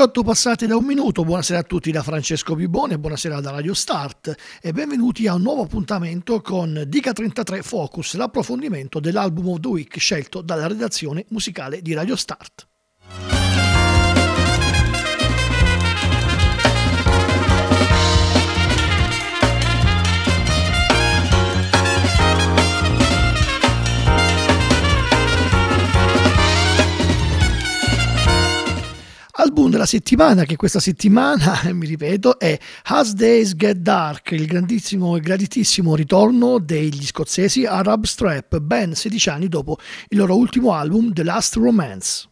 18 passate da un minuto, buonasera a tutti da Francesco Bibone, buonasera da Radio Start e benvenuti a un nuovo appuntamento con Dica 33 Focus, l'approfondimento dell'album of the week scelto dalla redazione musicale di Radio Start. Album della settimana, che questa settimana, mi ripeto, è As Days Get Dark, il grandissimo e graditissimo ritorno degli scozzesi Arab Strap, ben 16 anni dopo il loro ultimo album, The Last Romance.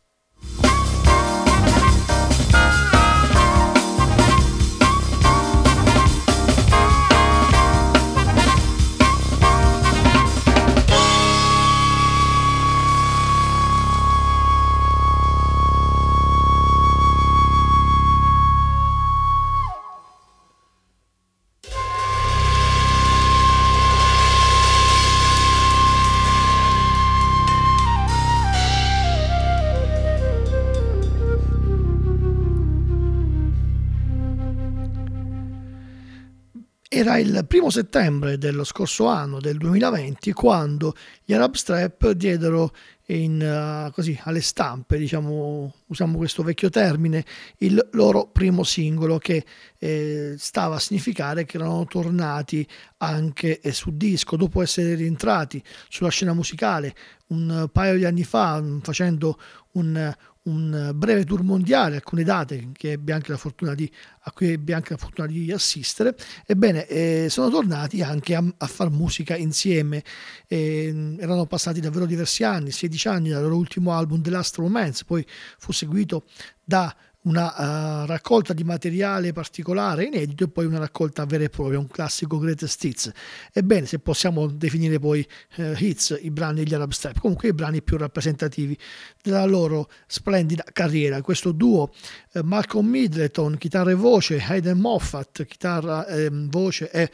Era il primo settembre dello scorso anno, del 2020, quando gli Arab Strap diedero in, uh, così, alle stampe, diciamo, usiamo questo vecchio termine, il loro primo singolo che eh, stava a significare che erano tornati anche eh, su disco dopo essere rientrati sulla scena musicale un paio di anni fa facendo un, un breve tour mondiale, alcune date che ebbe anche la fortuna di, a cui ebbe anche la fortuna di assistere, ebbene eh, sono tornati anche a, a far musica insieme, eh, erano passati davvero diversi anni, 16 anni dal loro ultimo album The Last Romance, poi fu seguito da una uh, raccolta di materiale particolare inedito e poi una raccolta vera e propria, un classico greatest hits. Ebbene, se possiamo definire poi uh, hits i brani degli Arab Step, comunque i brani più rappresentativi della loro splendida carriera. Questo duo uh, Malcolm Middleton, chitarra e voce, Hayden Moffat, chitarra, eh, voce e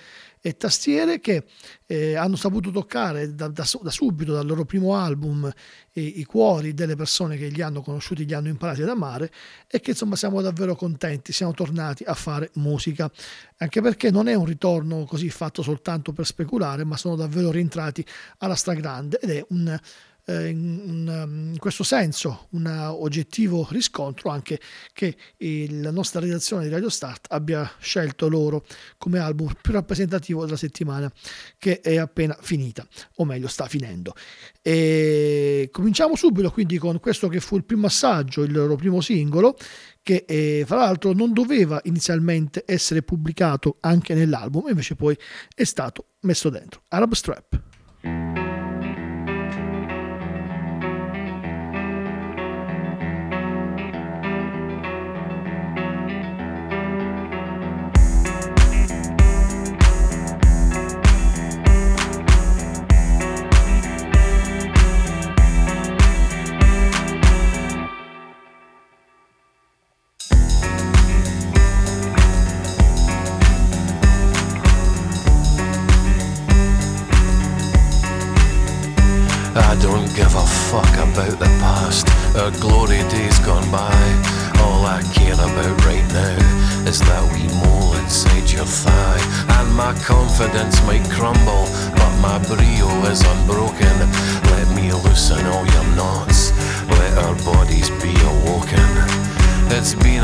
e tastiere che eh, hanno saputo toccare da, da, da, subito dal loro primo album eh, i cuori delle persone che li hanno conosciuti, li hanno imparati ad amare e che insomma siamo davvero contenti, siamo tornati a fare musica, anche perché non è un ritorno così fatto soltanto per speculare, ma sono davvero rientrati alla stragrande ed è un eh, in, in, questo senso un oggettivo riscontro anche che il, la nostra redazione di Radio Start abbia scelto loro come album più rappresentativo della settimana che è appena finita, o meglio sta finendo. E cominciamo subito quindi con questo che fu il primo assaggio, il loro primo singolo, che eh, fra l'altro non doveva inizialmente essere pubblicato anche nell'album, invece poi è stato messo dentro. Arab Strap.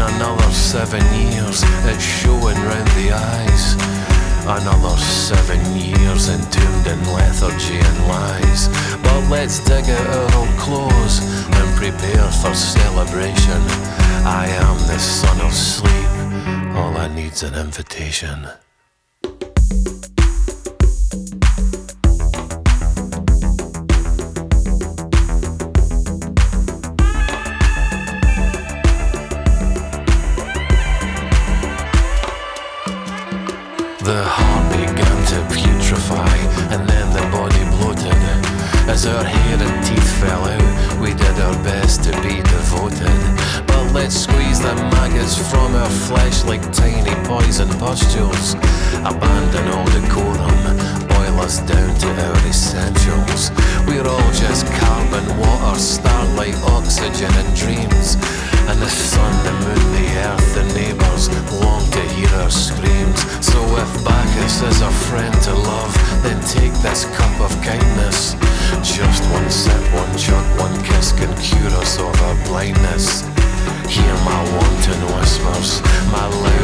Another seven years, it's showing round the eyes. Another seven years entombed in lethargy and lies. But let's dig out our old clothes and prepare for celebration. I am the son of sleep, all I need's an invitation. Flesh like tiny poison pustules. Abandon all decorum, boil us down to our essentials. We're all just carbon, water, starlight, oxygen, and dreams. And the sun, the moon, the earth, the neighbours long to hear our screams. So if Bacchus is a friend to love, then take this cup of kindness. Just one sip, my life.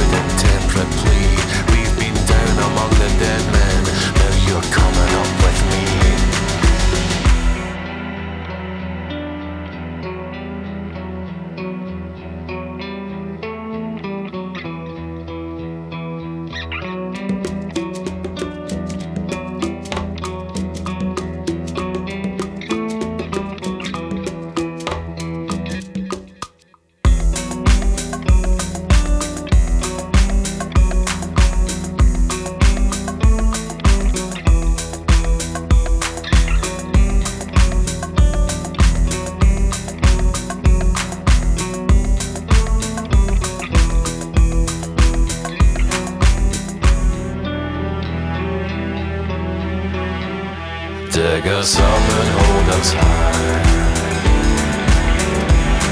Dig us up and hold us high.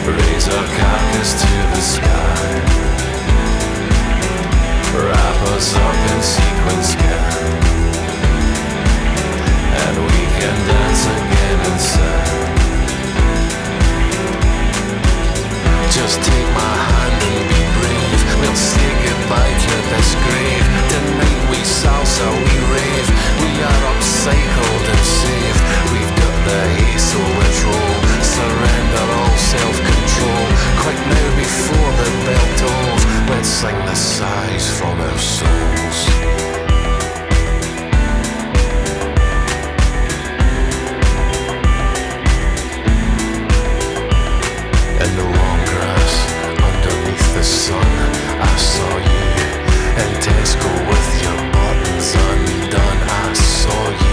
Raise our carcass to the sky. Wrap us up in sequin skin. And we can dance again inside. Just take my hand and. We'll say goodbye to this grave. Tonight we salsa, uh, we rave. We are upcycled and saved. We've got the haste ritual. Surrender all self-control. Quick now before the bell tolls. Let's sing the sighs from our souls. The long grass, underneath the sun, saw you in Tesco with your buttons undone. I saw you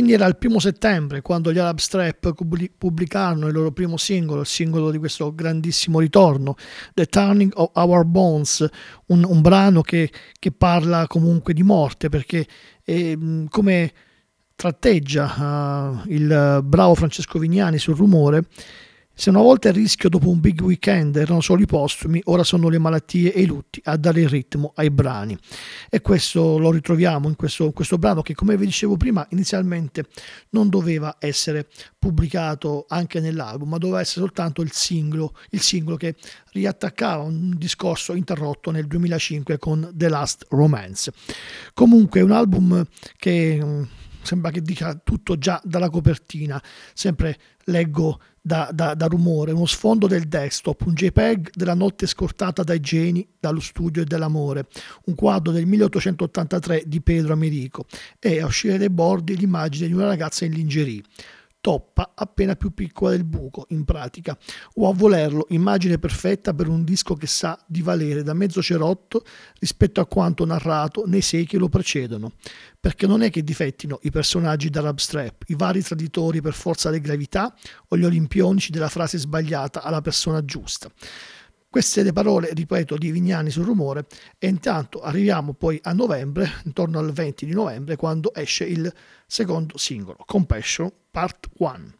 quindi era il primo settembre quando gli Arab Strap pubblic- pubblicarono il loro primo singolo, il singolo di questo grandissimo ritorno, The Turning of Our Bones, un, un brano che, che parla comunque di morte perché eh, come tratteggia uh, il bravo Francesco Vignani sul rumore, se una volta il rischio dopo un big weekend erano solo i postumi, ora sono le malattie e i lutti a dare il ritmo ai brani. E questo lo ritroviamo in questo, in questo brano che, come vi dicevo prima, inizialmente non doveva essere pubblicato anche nell'album, ma doveva essere soltanto il singolo, il singolo che riattaccava un discorso interrotto nel 2005 con The Last Romance. Comunque è un album che sembra che dica tutto già dalla copertina, sempre leggo da, da, da, rumore, uno sfondo del desktop, un JPEG della notte scortata dai geni, dallo studio e dall'amore, un quadro del 1883 di Pedro Americo. E a uscire dai bordi l'immagine di una ragazza in lingerie toppa appena più piccola del buco, in pratica, o a volerlo, immagine perfetta per un disco che sa di valere da mezzo cerotto rispetto a quanto narrato nei sei che lo precedono. Perché non è che difettino i personaggi da Strap, i vari traditori per forza delle gravità o gli olimpionici della frase sbagliata alla persona giusta. Queste le parole, ripeto, di Vignani sul rumore e intanto arriviamo poi a novembre, intorno al 20 di novembre, quando esce il secondo singolo, Compassion Part 1.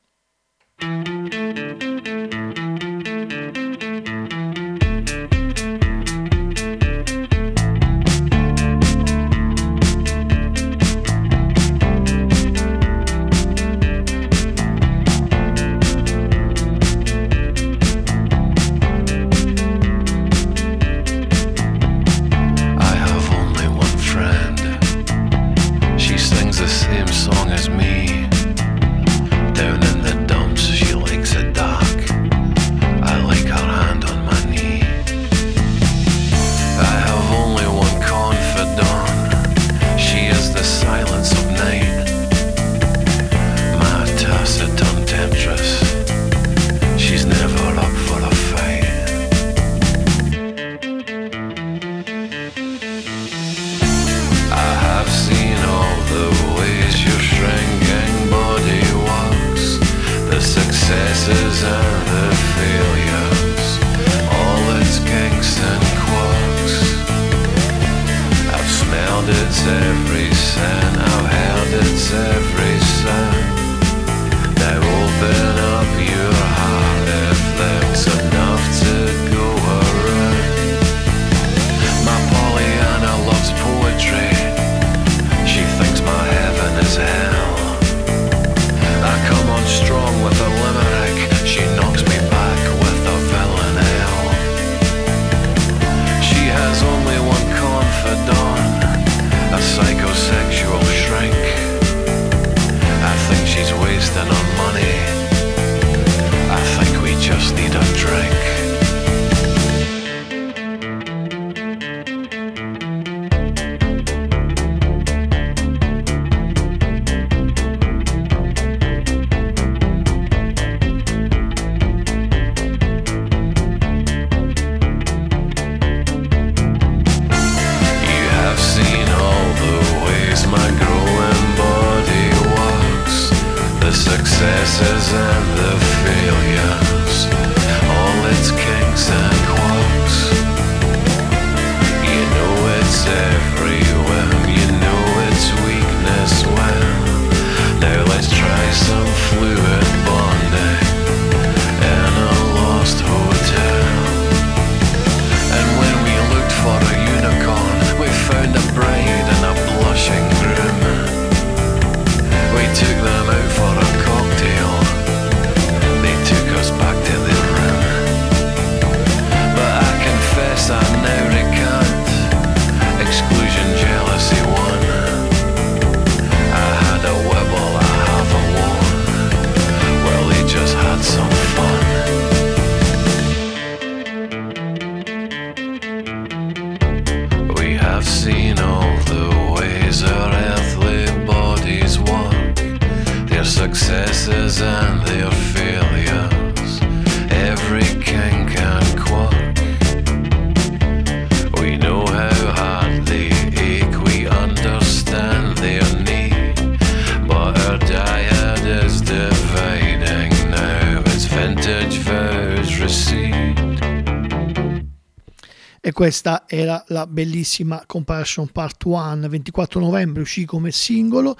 Questa era la bellissima Compassion Part 1, 24 novembre uscì come singolo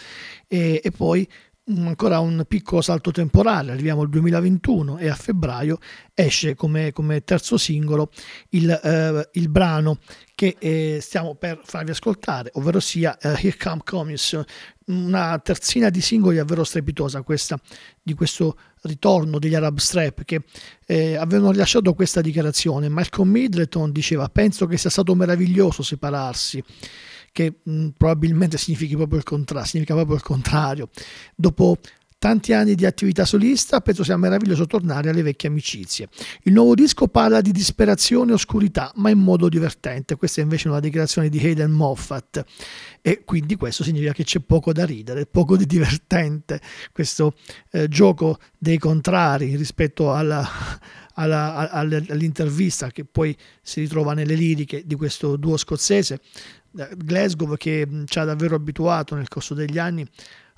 e, e poi ancora un piccolo salto temporale, arriviamo al 2021 e a febbraio esce come, come terzo singolo il, eh, il brano che eh, stiamo per farvi ascoltare, ovvero sia eh, Here Come Comics, una terzina di singoli davvero strepitosa questa di questo ritorno degli Arab Strap che eh, avevano rilasciato questa dichiarazione. Malcolm Middleton diceva penso che sia stato meraviglioso separarsi che mh, probabilmente significa proprio, il contra- significa proprio il contrario. Dopo tanti anni di attività solista, penso sia meraviglioso tornare alle vecchie amicizie. Il nuovo disco parla di disperazione e oscurità, ma in modo divertente. Questa è invece una dichiarazione di Hayden Moffat e quindi questo significa che c'è poco da ridere, poco di divertente. Questo eh, gioco dei contrari rispetto alla, alla, all'intervista che poi si ritrova nelle liriche di questo duo scozzese, Glasgow, che ci ha davvero abituato nel corso degli anni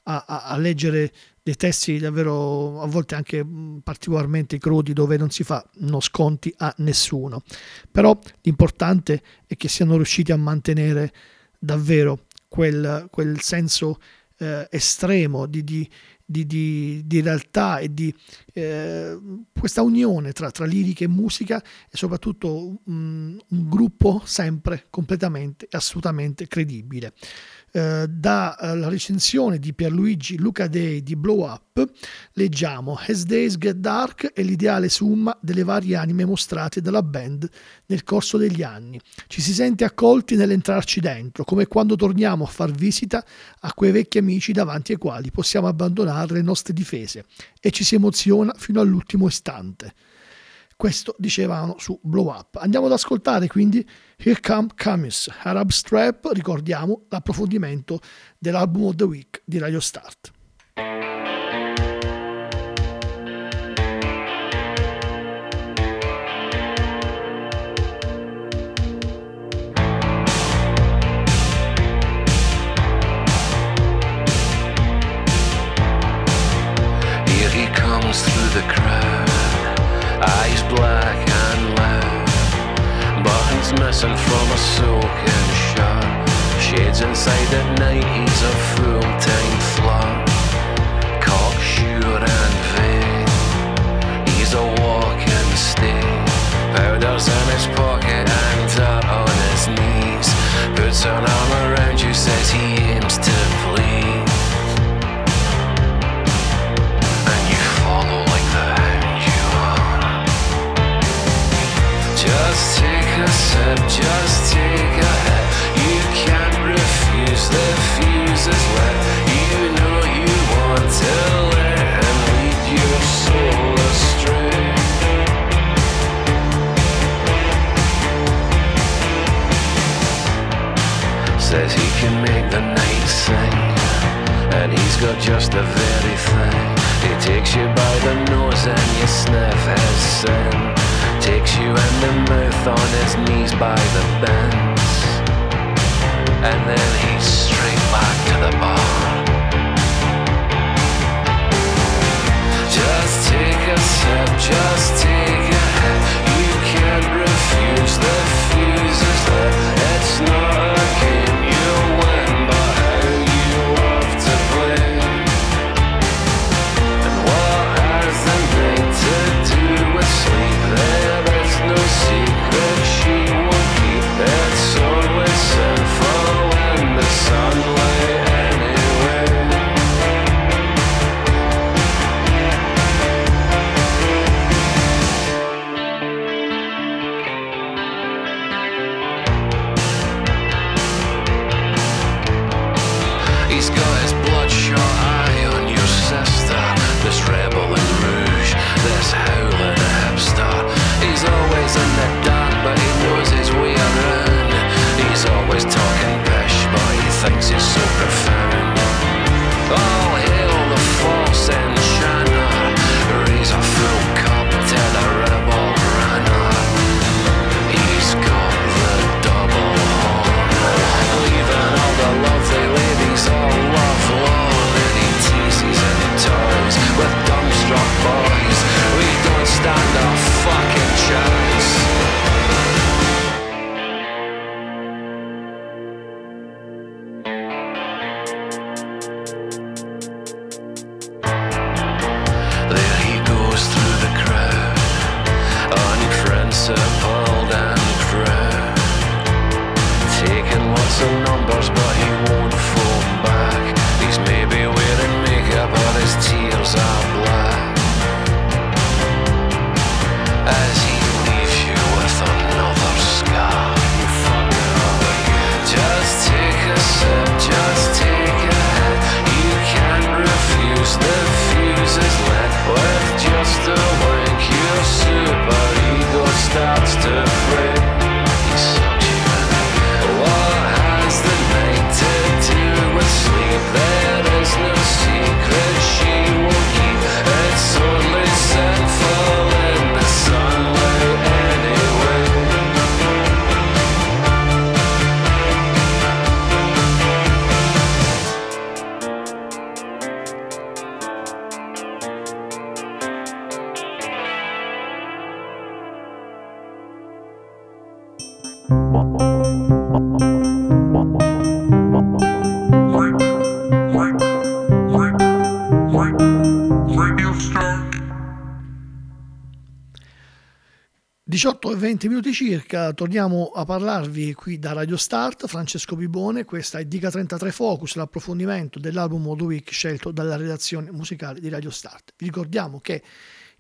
a, a, a leggere dei testi davvero a volte anche particolarmente crudi dove non si fanno sconti a nessuno. Però l'importante è che siano riusciti a mantenere davvero quel, quel senso eh, estremo di, di, di, di, di realtà e di eh, questa unione tra, tra lirica e musica e soprattutto un, un gruppo sempre completamente e assolutamente credibile. Eh, dalla recensione di Pierluigi Luca Dei di Blow Up leggiamo As Days Get Dark è l'ideale summa delle varie anime mostrate dalla band nel corso degli anni. Ci si sente accolti nell'entrarci dentro, come quando torniamo a far visita a quei vecchi amici davanti ai quali possiamo abbandonare le nostre difese e ci si emoziona fino all'ultimo istante. Questo dicevano su Blow Up. Andiamo ad ascoltare quindi Here Come Camus, Arab Strap, ricordiamo l'approfondimento dell'album of the week di Radio Start. Says he can make the night sing, and he's got just the very thing. He takes you by the nose and you sniff his sin. Takes you in the mouth on his knees by the bends, and then he's straight back to the bar. Just take a sip, just take a hit. You can't refuse the fuse is lit. It's not He's got his bloodshot eye on your sister. This rebel in rouge, this howling hipster. He's always in the dark, but he knows his way around. He's always talking pish, but he thinks he's so profound. 18 e 20 minuti circa, torniamo a parlarvi qui da Radio Start, Francesco Bibone, questa è Dica 33 Focus, l'approfondimento dell'album the Week scelto dalla redazione musicale di Radio Start. Vi ricordiamo che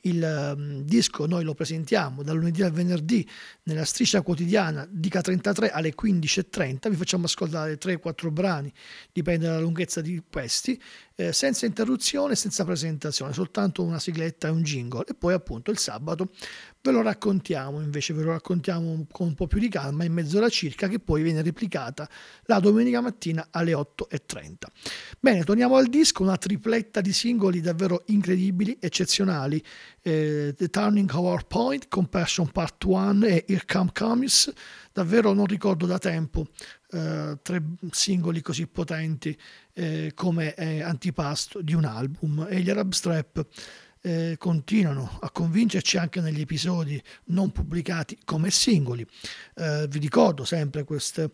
il um, disco noi lo presentiamo dal lunedì al venerdì nella striscia quotidiana Dica 33 alle 15.30, vi facciamo ascoltare 3-4 brani, dipende dalla lunghezza di questi, eh, senza interruzione, senza presentazione, soltanto una sigletta e un jingle e poi appunto il sabato ve lo raccontiamo, invece ve lo raccontiamo con un po' più di calma in mezz'ora circa che poi viene replicata la domenica mattina alle 8.30. Bene, torniamo al disco, una tripletta di singoli davvero incredibili, eccezionali, eh, The Turning Our Point, Compassion Part 1 e Here Come Comes, davvero non ricordo da tempo eh, tre singoli così potenti eh, come eh, antipasto di un album. E gli Arab Strap eh, continuano a convincerci anche negli episodi non pubblicati come singoli. Eh, vi ricordo sempre queste,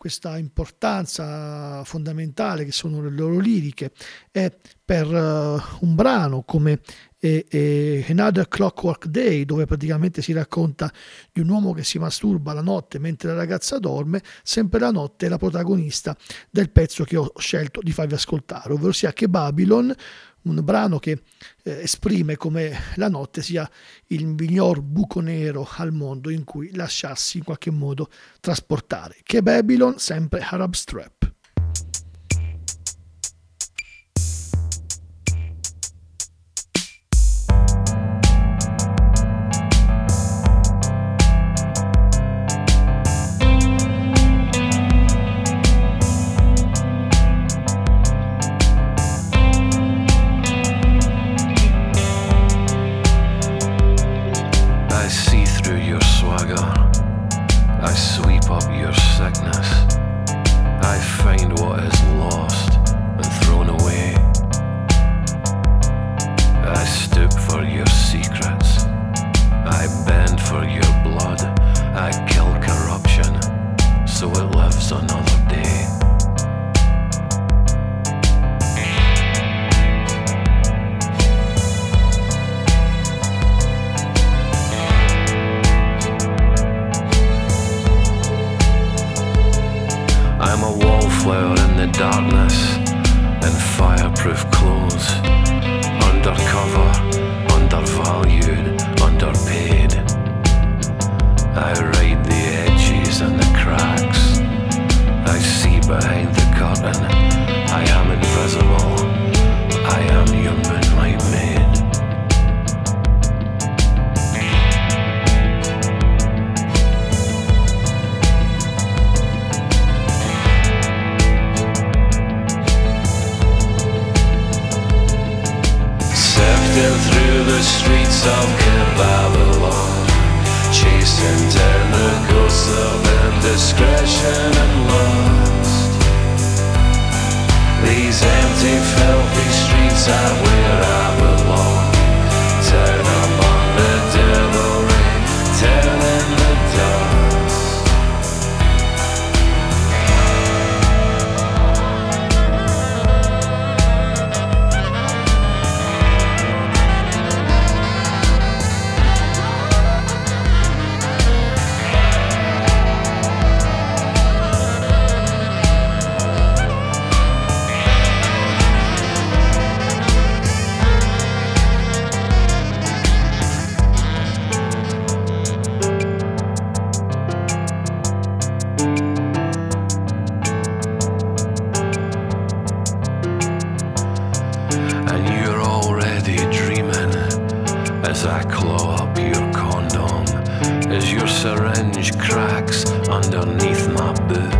questa importanza fondamentale che sono le loro liriche e per uh, un brano come e, e Another Clockwork Day, dove praticamente si racconta di un uomo che si masturba la notte mentre la ragazza dorme, sempre la notte è la protagonista del pezzo che ho scelto di farvi ascoltare, ovvero sia che Babylon, un brano che eh, esprime come la notte sia il miglior buco nero al mondo in cui lasciarsi in qualche modo trasportare. Che Babylon, I see through your swagger. I sweep up your sickness. streets of Babylon, chasing down the ghosts of indiscretion and lust. These empty, filthy streets are where I. syringe cracks underneath my boot.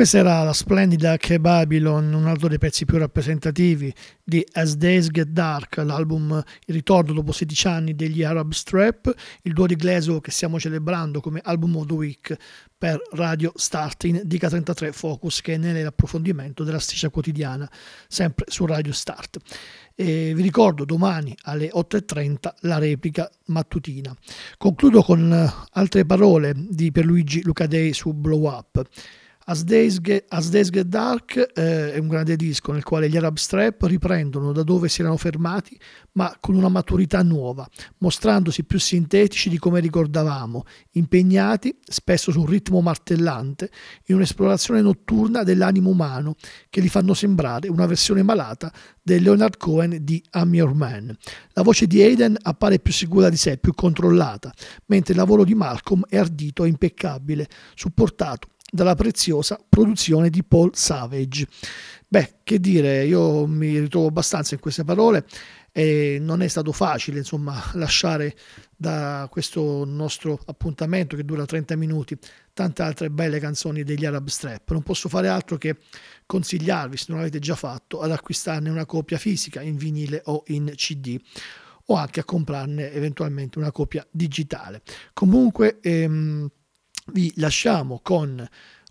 questa era la splendida K-Babylon, un altro dei pezzi più rappresentativi di As Days Get Dark, l'album il ritorno dopo 16 anni degli Arab Strap, il duo di Glasgow che stiamo celebrando come album of the week per Radio Starting di K33 Focus che è nell'approfondimento della striscia quotidiana, sempre su Radio Start. E vi ricordo domani alle 8.30 la replica mattutina. Concludo con altre parole di Pierluigi Lucadei su Blow Up. As Days Get, As Days Get Dark eh, è un grande disco nel quale gli Arab Strap riprendono da dove si erano fermati, ma con una maturità nuova, mostrandosi più sintetici di come ricordavamo, impegnati, spesso su un ritmo martellante, in un'esplorazione notturna dell'animo umano, che li fanno sembrare una versione malata del Leonard Cohen di I'm Your Man. La voce di Aiden appare più sicura di sé, più controllata, mentre il lavoro di Malcolm è ardito e impeccabile, supportato dalla preziosa produzione di Paul Savage. Beh, che dire, io mi ritrovo abbastanza in queste parole e non è stato facile, insomma, lasciare da questo nostro appuntamento che dura 30 minuti tante altre belle canzoni degli Arab Strap. Non posso fare altro che consigliarvi, se non l'avete già fatto, ad acquistarne una copia fisica in vinile o in CD o anche a comprarne eventualmente una copia digitale. Comunque ehm, vi lasciamo con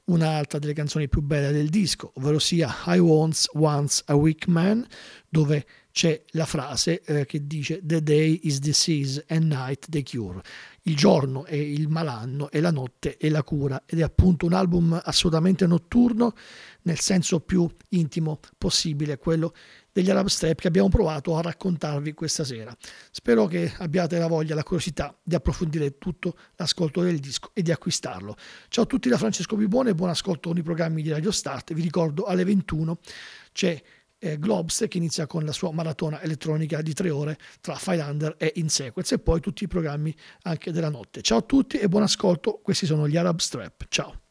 un'altra delle canzoni più belle del disco, ovvero sia I Once Once a Weak Man, dove c'è la frase eh, che dice The day is disease and night the cure. Il giorno è il malanno e la notte è la cura ed è appunto un album assolutamente notturno nel senso più intimo possibile, quello degli Arab Strap che abbiamo provato a raccontarvi questa sera. Spero che abbiate la voglia, la curiosità di approfondire tutto l'ascolto del disco e di acquistarlo. Ciao a tutti da Francesco Bibone, buon ascolto con i programmi di Radio Start. Vi ricordo alle 21 c'è eh, Globs che inizia con la sua maratona elettronica di tre ore tra Filander e In Sequence e poi tutti i programmi anche della notte. Ciao a tutti e buon ascolto, questi sono gli Arab Strap. Ciao.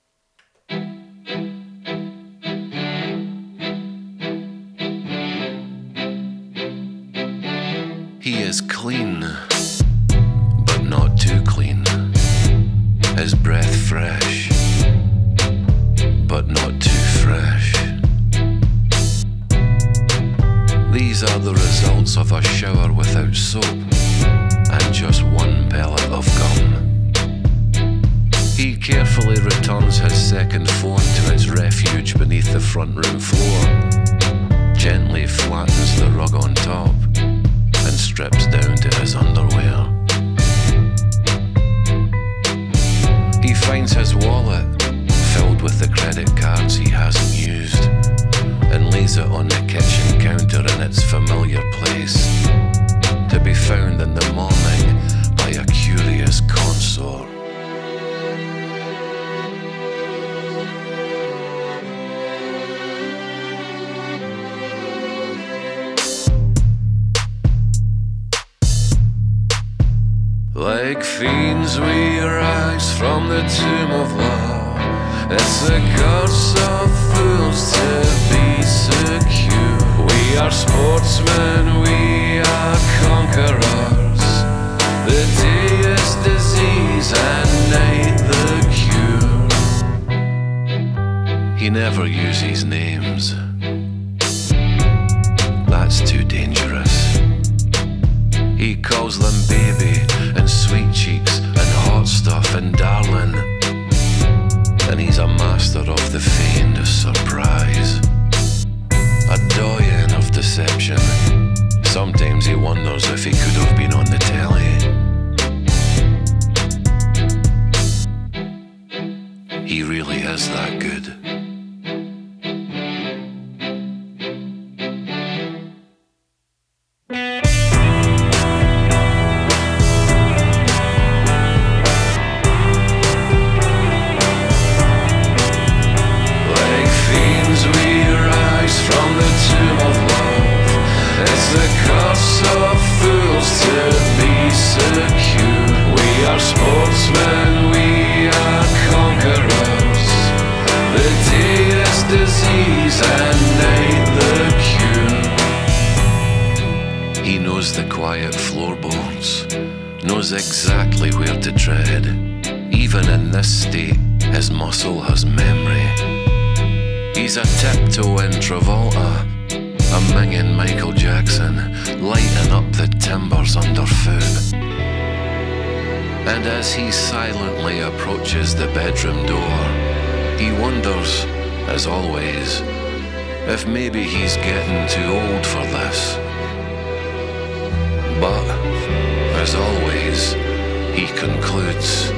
Is clean, but not too clean. His breath fresh, but not too fresh. These are the results of a shower without soap and just one pellet of gum. He carefully returns his second phone to its refuge beneath the front room floor, gently flattens the rug on top strips down to his underwear. He finds his wallet filled with the credit cards he hasn't used and lays it on the kitchen counter in its familiar place to be found in the morning by a curious consort. Like fiends, we rise from the tomb of love. It's a curse of fools to be secure. We are sportsmen, we are conquerors. The day is disease and night the cure. He never uses names. He calls them baby and sweet cheeks and hot stuff and darling. And he's a master of the feigned surprise, a doyen of deception. Sometimes he wonders if he could have been on the telly. He really is that good. Quiet floorboards, knows exactly where to tread. Even in this state, his muscle has memory. He's a tiptoe in Travolta, a minging Michael Jackson, lighting up the timbers underfoot. And as he silently approaches the bedroom door, he wonders, as always, if maybe he's getting too old for this. As always, he concludes,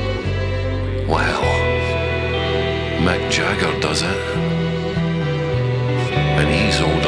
well, Mick Jagger does it. And he's old